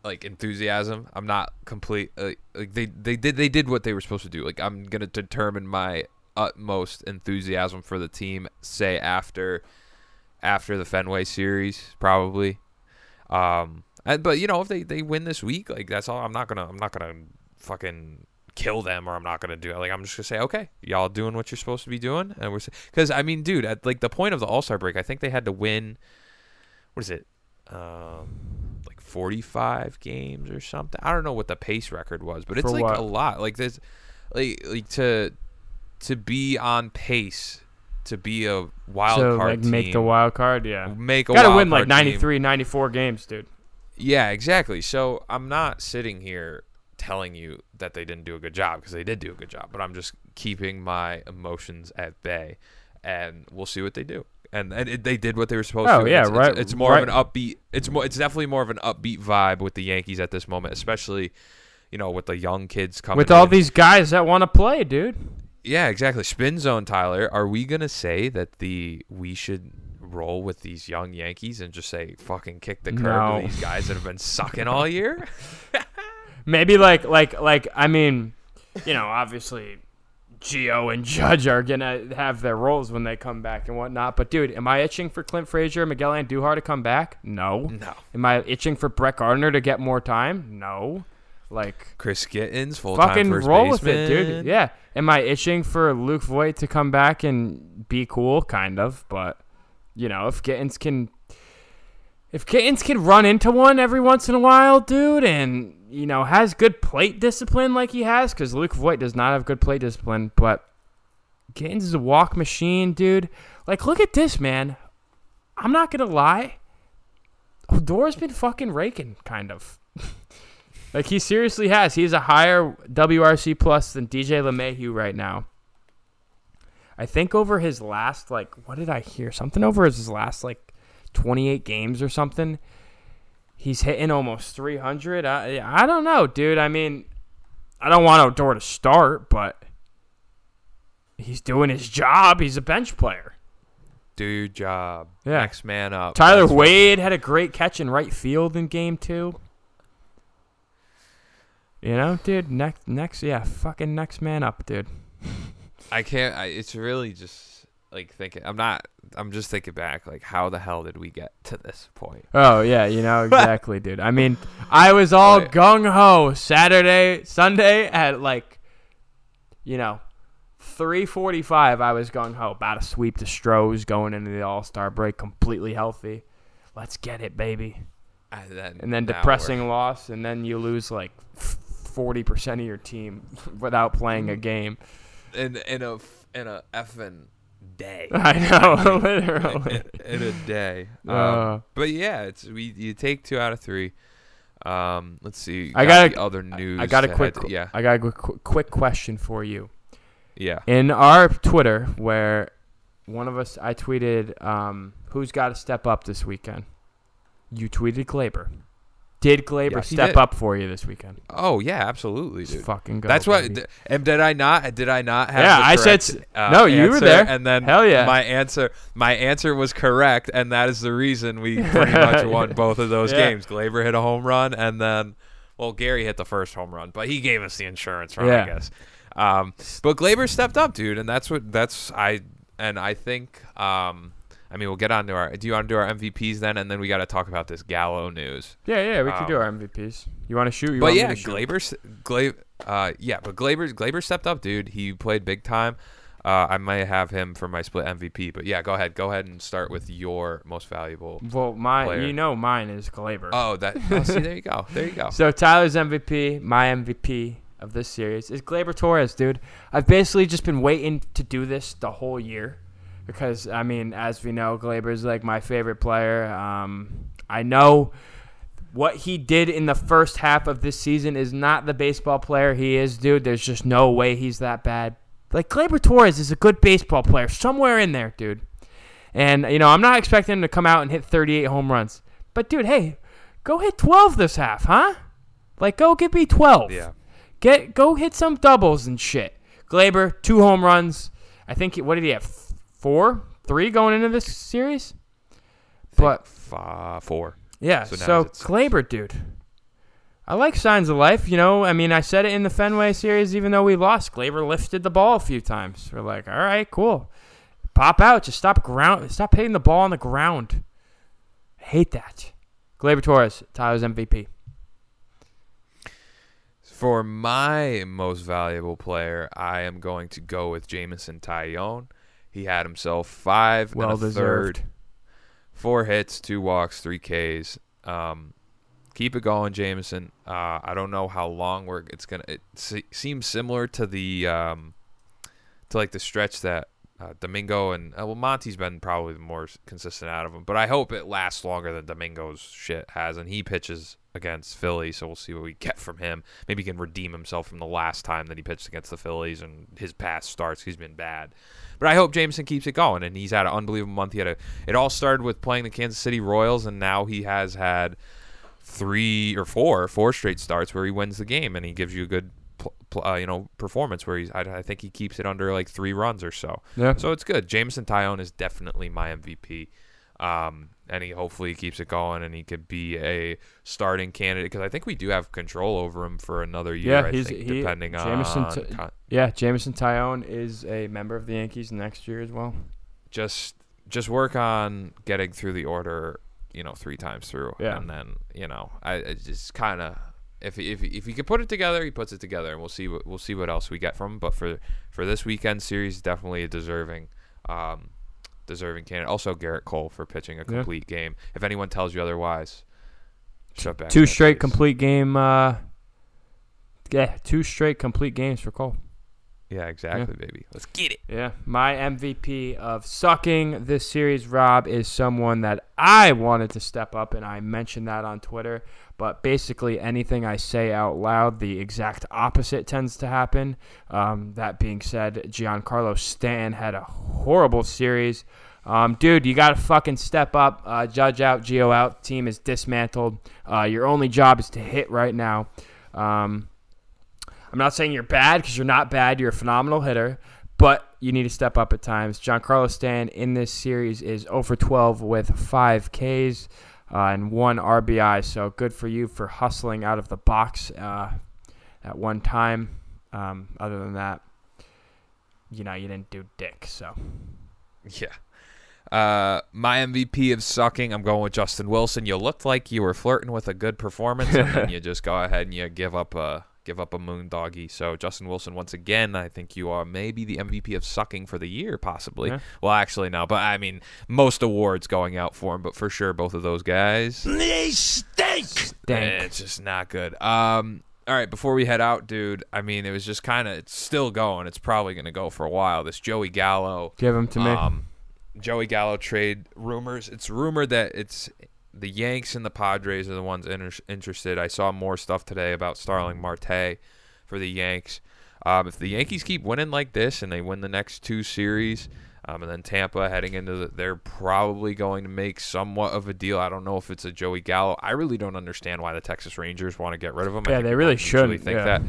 like enthusiasm. I'm not complete like, like they they did they did what they were supposed to do. Like I'm gonna determine my utmost enthusiasm for the team. Say after after the Fenway series, probably. Um, and, but you know if they they win this week, like that's all. I'm not gonna I'm not gonna fucking kill them or I'm not gonna do it. Like I'm just gonna say, okay, y'all doing what you're supposed to be doing, and we're because I mean, dude, at like the point of the All Star break, I think they had to win. What is it? Um, like 45 games or something. I don't know what the pace record was, but it's For like what? a lot. Like there's like like to to be on pace to be a wild so card like team, make the wild card, yeah. make a Got to wild win like card team. 93, 94 games, dude. Yeah, exactly. So I'm not sitting here telling you that they didn't do a good job because they did do a good job, but I'm just keeping my emotions at bay, and we'll see what they do. and and it, they did what they were supposed Oh, to. yeah, it's, right- It's, it's more right. of an upbeat. It's more. It's definitely more of an upbeat vibe with the Yankees at this moment, especially, you know, with the young kids coming With all in. these guys that want to play, dude. Yeah, exactly. Spin zone, Tyler. Are we gonna say that the we should roll with these young Yankees and just say fucking kick the curb No. to these guys that have been sucking all year? Maybe like like like I mean, you know, obviously Geo and Judge are gonna have their roles when they come back and whatnot. But dude, am I itching for Clint Frazier and Miguel Andujar to come back? No. No. Am I itching for Brett Gardner to get more time? No. Like Chris Gittens, full time fucking roll baseman. with it, dude. Yeah. Am I itching for Luke Voit to come back and be cool? Kind of, but you know, if Gittens can, if Gittens can run into one every once in a while, dude, and you know has good plate discipline like he has, because Luke Voit does not have good plate discipline, but Gittens is a walk machine, dude. Like, look at this, man. I'm not gonna lie. Odor's been fucking raking, kind of. Like he seriously has. He's a higher WRC plus than DJ LeMahieu right now. I think over his last like what did I hear? Something over his last like 28 games or something. He's hitting almost 300. I I don't know, dude. I mean, I don't want Odor to start, but he's doing his job. He's a bench player. Do your job. Yeah. Next man up. Tyler That's Wade had a great catch in right field in game two. You know, dude, next next yeah, fucking next man up, dude. I can't. I, it's really just like thinking. I'm not. I'm just thinking back. Like, how the hell did we get to this point? Oh yeah, you know exactly, dude. I mean, I was all Right. gung ho Saturday, Sunday at like, you know, three forty five. I was gung ho about to sweep the Stros going into the All Star break completely healthy. Let's get it, baby. And then, And then now we're- depressing loss, and then you lose like forty percent of your team without playing a mm-hmm. game. in in a in a effing day. I know, in, literally. in a day. Um, Uh. but yeah, it's we you take two out of three. Um, let's see. I got the a- other news. I got a quick, head- yeah, I got a quick, quick question for you. yeah. in our Twitter where one of us I tweeted um, who's got to step up this weekend. You tweeted Gleyber. Did Gleyber Yes, step did. up for you this weekend? Oh yeah, absolutely, dude. fucking go. That's what. baby. th- And did I not? Did I not have? Yeah, the I said uh, no, you were there. And then Hell yeah. my answer, my answer was correct, and that is the reason we pretty much won both of those Yeah. games. Gleyber hit a home run, and then, well, Gary hit the first home run, but he gave us the insurance run, Yeah. I guess. Um, but Gleyber stepped up, dude, and that's what that's I and I think. Um, I mean, we'll get on to our. Do you want to do our MVPs then, and then we got to talk about this Gallo news. yeah, yeah, we could do um, our MVPs. You want to shoot? You But want yeah? Gleyber, Gleyber, uh, yeah, but Gleyber, Gleyber stepped up, dude. He played big time. Uh, I might have him for my split MVP, but yeah, go ahead, go ahead and start with your most valuable. Well, my player. you know mine is Gleyber. Oh, that. Oh, see, there you go, there you go. So Tyler's MVP, my MVP of this series is Gleyber Torres, dude. I've basically just been waiting to do this the whole year because I mean, as we know, Gleyber's like my favorite player. Um, I know what he did in the first half of this season is not the baseball player he is, dude. There's just no way he's that bad. Like Gleyber Torres is a good baseball player somewhere in there, dude. And you know, I'm not expecting him to come out and hit 38 home runs. But dude, hey, go hit 12 this half, huh? Like go give me 12. Yeah, Get go hit some doubles and shit. Gleyber, two home runs. I think he, what did he have? Four, three going into this series. But F- uh, four. yeah, So so, Gleyber, dude. I like signs of life. You know, I mean, I said it in the Fenway series, even though we lost. Gleyber lifted the ball a few times. We're like, all right, cool. Pop out. Just stop ground. Stop hitting the ball on the ground. I hate that. Gleyber Torres, Tyler's MVP. For my most valuable player, I am going to go with Jameson Taillon. He had himself five Well and a third, deserved. four hits, two walks, three Ks. Um, keep it going, Jameson. Uh, I don't know how long we're. It's gonna. It se- seems similar to the um, to like the stretch that uh, Domingo and uh, well Monty's been probably the more consistent out of them. But I hope it lasts longer than Domingo's shit has, and he pitches against Philly, so we'll see what we get from him. Maybe he can redeem himself from the last time that he pitched against the Phillies and his past starts. He's been bad, but I hope Jameson keeps it going. And he's had an unbelievable month. He had a. It all started with playing the Kansas City Royals, and now he has had three or four, four straight starts where he wins the game, and he gives you a good. Uh, you know, performance where he's. I, I think he keeps it under like three runs or so. Yeah. So it's good. Jameson Taillon is definitely my MVP. Um, and he hopefully keeps it going and he could be a starting candidate because I think we do have control over him for another year. Yeah, I he's- think, he- depending Jameson on T- con- Yeah, Jameson Taillon is a member of the Yankees next year as well. just just work on getting through the order, you know, three times through, Yeah. and then you know, I, I just kind of. If if if he can put it together, he puts it together, and we'll see what we'll see what else we get from him. But for for this weekend series, definitely a deserving um, deserving candidate. Also, Gerrit Cole for pitching a complete game. If anyone tells you otherwise, shut back. Two straight face. complete game. Uh, yeah, two straight complete games for Cole. Yeah, exactly, baby. Let's get it. Yeah, my MVP of sucking this series, Rob, is someone that I wanted to step up, and I mentioned that on Twitter. But basically, anything I say out loud, the exact opposite tends to happen. Um, that being said, Giancarlo Stanton had a horrible series. Um, dude, you got to fucking step up. Uh, judge out, Geo out. Team is dismantled. Uh, your only job is to hit right now. Um, I'm not saying you're bad because you're not bad. You're a phenomenal hitter, but you need to step up at times. Giancarlo Stan in this series is 0 for 12 with 5 Ks uh, and 1 RBI. So good for you for hustling out of the box uh, at one time. Um, other than that, you know, you didn't do dick. So Yeah. Uh, my MVP of sucking, I'm going with Justin Wilson. You looked like you were flirting with a good performance, and then you just go ahead and you give up a give up a moon doggy. So Justin Wilson, once again, I think you are maybe the MVP of sucking for the year, possibly. Yeah. Well, actually, no, but I mean, most awards going out for him, but for sure, both of those guys. They stink. dang. Eh, It's just not good. Um, all right, before we head out, dude. I mean, it was just kind of. It's still going. It's probably going to go for a while. This Joey Gallo. Give him to me. Um, Joey Gallo trade rumors. It's rumored that it's the Yanks and the Padres are the ones inter- interested. I saw more stuff today about Starling Marte for the Yanks. Um, if the Yankees keep winning like this and they win the next two series, um, and then Tampa heading into the, they're probably going to make somewhat of a deal. I don't know if it's a Joey Gallo. I really don't understand why the Texas Rangers want to get rid of him. I Yeah, they really shouldn't, think yeah. that.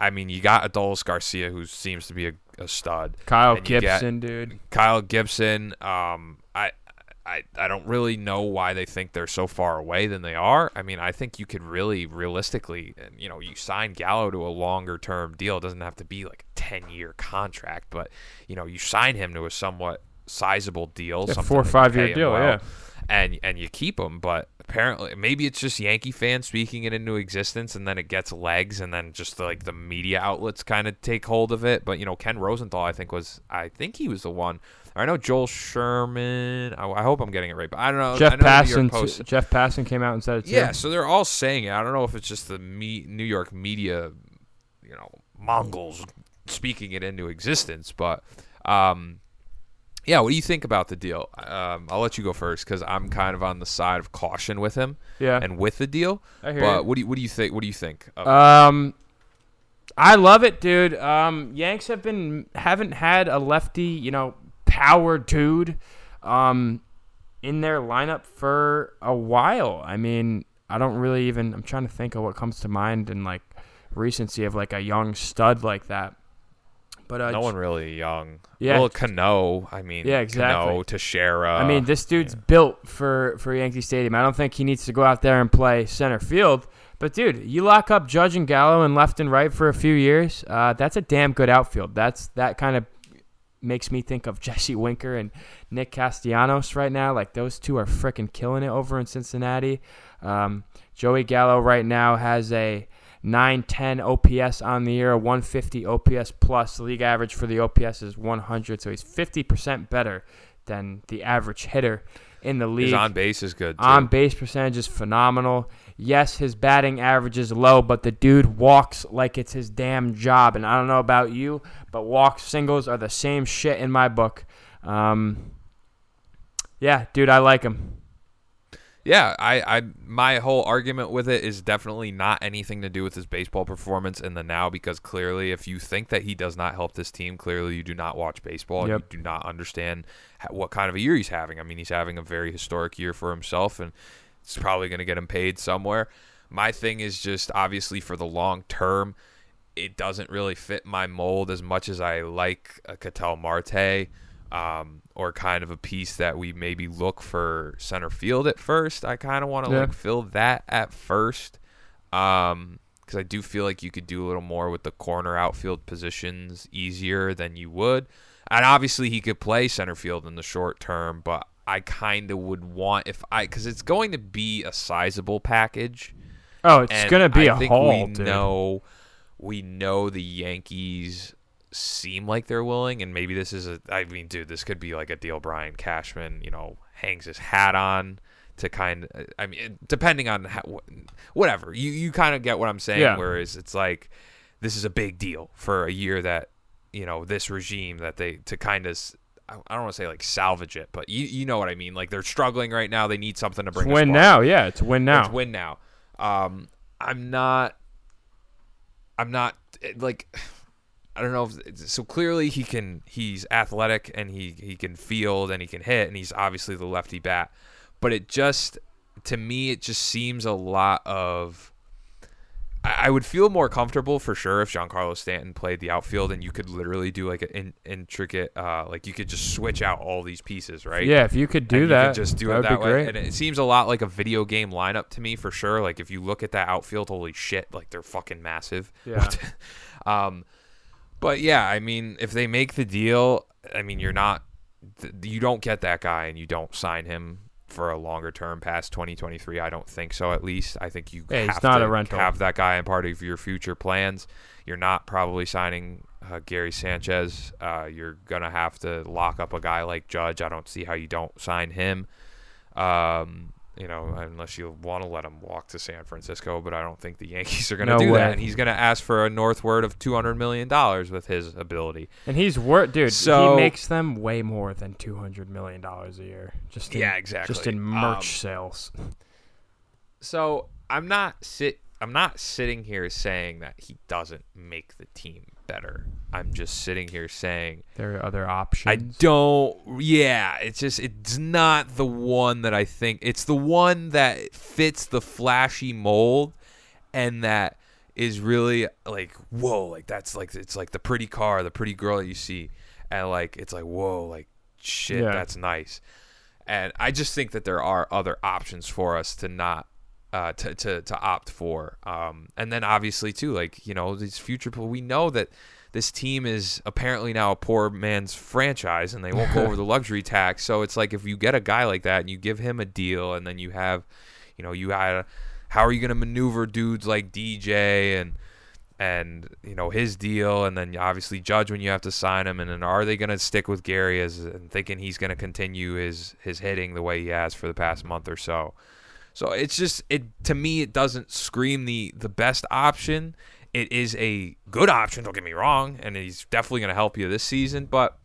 I mean, you got Adolis Garcia, who seems to be a, a stud. Kyle and you get- Gibson, dude. Kyle Gibson. Um, I, I, I don't really know why they think they're so far away than they are. I mean, I think you could really, realistically, you know, you sign Gallo to a longer term deal. It doesn't have to be like a ten year contract, but you know, you sign him to a somewhat sizable deal, Yeah, four or five year deal, well, yeah. and and you keep him. But apparently, maybe it's just Yankee fans speaking it into existence, and then it gets legs, and then just like the media outlets kind of take hold of it. But you know, Ken Rosenthal, I think was, I think he was the one. I know Joel Sherman. I, I hope I'm getting it right, but I don't know. Jeff I know York Passan, Jeff Passan came out and said it too. yeah, so they're all saying it. I don't know if it's just the me- New York media, you know, Mongols speaking it into existence, but um, yeah. What do you think about the deal? Um, I'll let you go first because I'm kind of on the side of caution with him yeah. and with the deal. I hear But you. what do you what do you think? What do you think? Um, I love it, dude. Um, Yanks have been haven't had a lefty, you know, power dude, um, in their lineup for a while. I mean, I don't really even. I'm trying to think of what comes to mind in like recency of like a young stud like that. But uh, no one really young. Yeah. Well, Cano. I mean, Yeah, exactly. Cano, Teixeira. I mean, this dude's built for for Yankee Stadium. I don't think he needs to go out there and play center field. But dude, you lock up Judge and Gallo and left and right for a few years. Uh, that's a damn good outfield. That's that kind of makes me think of Jesse Winker and Nick Castellanos right now. Like those two are freaking killing it over in Cincinnati. Um, Joey Gallo right now has a 910 OPS on the year, a 150 OPS plus. The league average for the OPS is 100, so he's 50% better than the average hitter in the league. his on base is good. Too. On base percentage is phenomenal. Yes, his batting average is low, but the dude walks like it's his damn job. And I don't know about you, but walk singles are the same shit in my book. Um, yeah, dude, I like him. Yeah, I, I my whole argument with it is definitely not anything to do with his baseball performance in the now because clearly if you think that he does not help this team, clearly you do not watch baseball. Yep. You do not understand what kind of a year he's having. I mean, he's having a very historic year for himself and it's probably going to get him paid somewhere. My thing is just obviously for the long term, it doesn't really fit my mold as much as I like a Ketel Marte um, or kind of a piece that we maybe look for center field at first. I kind of want to Yeah. like fill that at first um, because I do feel like you could do a little more with the corner outfield positions easier than you would. And obviously, he could play center field in the short term, but I kind of would want if I because it's going to be a sizable package. Oh, it's gonna be I a haul, we dude. know we know the Yankees seem like they're willing, and maybe this is a. I mean, dude, this could be like a deal. Brian Cashman, you know, hangs his hat on to kind. of I mean, depending on how, whatever you you kind of get what I'm saying. Yeah. Whereas it's like this is a big deal for a year that you know this regime that they to kind of. I don't want to say like salvage it, but you you know what I mean. Like they're struggling right now. They need something to bring. a win now. Yeah, it's win now. It's win now. Um, I'm not. I'm not like. I don't know if so clearly he can he's athletic and he he can field and he can hit and he's obviously the lefty bat but it just to me it just seems a lot of I I would feel more comfortable for sure if Giancarlo Stanton played the outfield and you could literally do like an in, intricate uh like you could just switch out all these pieces right Yeah, if you could do and you that, could just do that it that way. great. And it seems a lot like a video game lineup to me for sure. Like if you look at that outfield, holy shit, like they're fucking massive. Yeah. um, but yeah, I mean, if they make the deal, I mean, you're not, you don't get that guy, and you don't sign him for a longer term past 2023. I don't think so. At least I think you Yeah, he's have not to a rental. have that guy in part of your future plans. You're not probably signing uh, Gary Sanchez. Uh, you're gonna have to lock up a guy like Judge. I don't see how you don't sign him. Um, you know, unless you want to let him walk to San Francisco, but I don't think the Yankees are going to No do way. that. And he's going to ask for a northward of two hundred million dollars with his ability. And he's worth, dude. So- he makes them way more than two hundred million dollars a year. Just in, Yeah, exactly. Just in merch Um, sales. So I'm not sit. I'm not sitting here saying that he doesn't make the team better. I'm just sitting here saying There are other options. I don't. Yeah, it's just it's not the one that I think. It's the one that fits the flashy mold, and that is really like whoa, like that's like it's like the pretty car, the pretty girl that you see, and like it's like whoa, like shit, Yeah. that's nice. And I just think that there are other options for us to not. Uh, to, to, to opt for um, and then obviously too like you know these future people we know that this team is apparently now a poor man's franchise and they won't go over the luxury tax. So it's like if you get a guy like that and you give him a deal and then you have, you know, you had, how are you going to maneuver dudes like DJ and, and you know his deal and then obviously judge when you have to sign him and then are they going to stick with Gary as and thinking he's going to continue his his hitting the way he has for the past month or so. So it's just it to me it doesn't scream the the best option. It is a good option, don't get me wrong, and he's definitely going to help you this season, but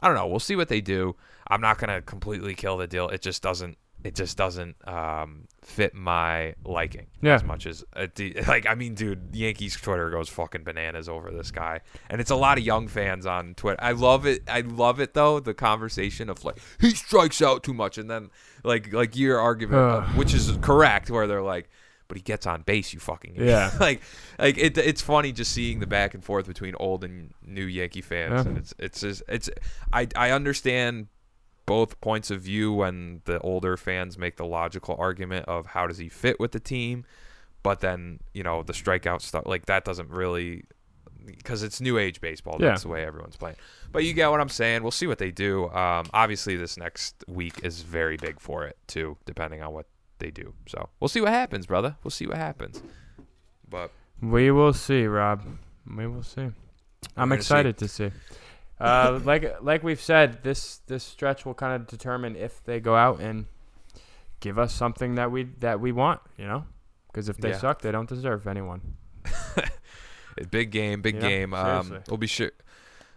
I don't know, we'll see what they do. I'm not going to completely kill the deal. It just doesn't it just doesn't um, fit my liking Yeah. as much as uh, like I mean, dude, Yankees Twitter goes fucking bananas over this guy, and it's a lot of young fans on Twitter. I love it. I love it though. The conversation of like he strikes out too much, and then like like your argument, uh, which is correct, where they're like. But he gets on base, you fucking idiot." Yeah. like, like it, it's funny just seeing the back and forth between old and new Yankee fans, Yeah. and it's it's just it's I I understand both points of view when the older fans make the logical argument of how does he fit with the team, but then you know the strikeout stuff like that doesn't really because it's new age baseball. Yeah. That's the way everyone's playing. But you get what I'm saying. We'll see what they do. Um, obviously, this next week is very big for it too, depending on what they do. So we'll see what happens, brother. We'll see what happens. But We will see, Rob. We will see. I'm gonna see. excited to see. Uh, like like we've said, this this stretch will kind of determine if they go out and give us something that we that we want. You know, because if they Yeah. suck, they don't deserve anyone. Big game, big Yeah, game. Um, we'll be sure.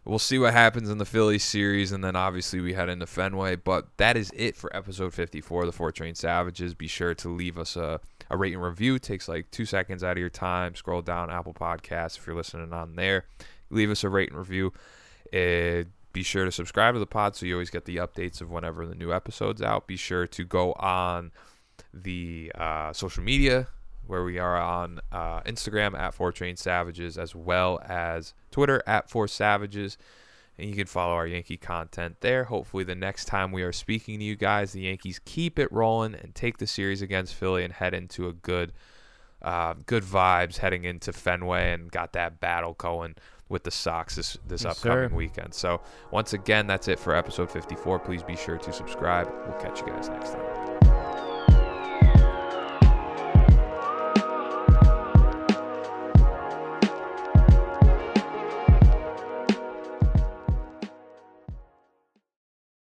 we'll see what happens in the Phillies series, and then obviously we head into Fenway. But that is it for episode 54 of the Four Train Savages. Be sure to leave us a, a rate and review. It takes like two seconds out of your time. Scroll down Apple Podcasts if you're listening on there. Leave us a rate and review. Uh, be sure to subscribe to the pod so you always get the updates of whenever the new episode's out. Be sure to go on the uh, social media where we are on uh, Instagram at Four Train Savages as well as Twitter at Four Savages. And you can follow our Yankee content there. Hopefully, the next time we are speaking to you guys, the Yankees keep it rolling and take the series against Philly and head into a good, uh, good vibes heading into Fenway and got that battle going with the Sox this this Yes, upcoming sir. weekend. So once again, that's it for episode 54. Please be sure to subscribe. We'll catch you guys next time.